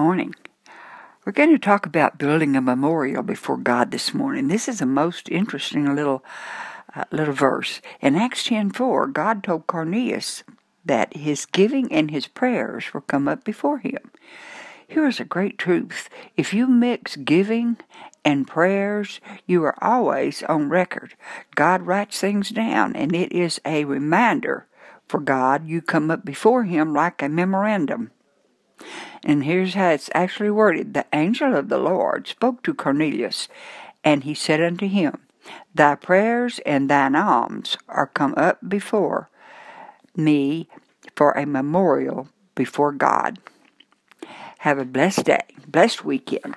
morning. We're going to talk about building a memorial before God this morning. This is a most interesting little uh, little verse. In Acts 10:4, God told Cornelius that his giving and his prayers will come up before him. Here is a great truth. If you mix giving and prayers, you are always on record. God writes things down, and it is a reminder for God. You come up before Him like a memorandum. And here's how it's actually worded The angel of the Lord spoke to Cornelius, and he said unto him, Thy prayers and thine alms are come up before me for a memorial before God. Have a blessed day, blessed weekend.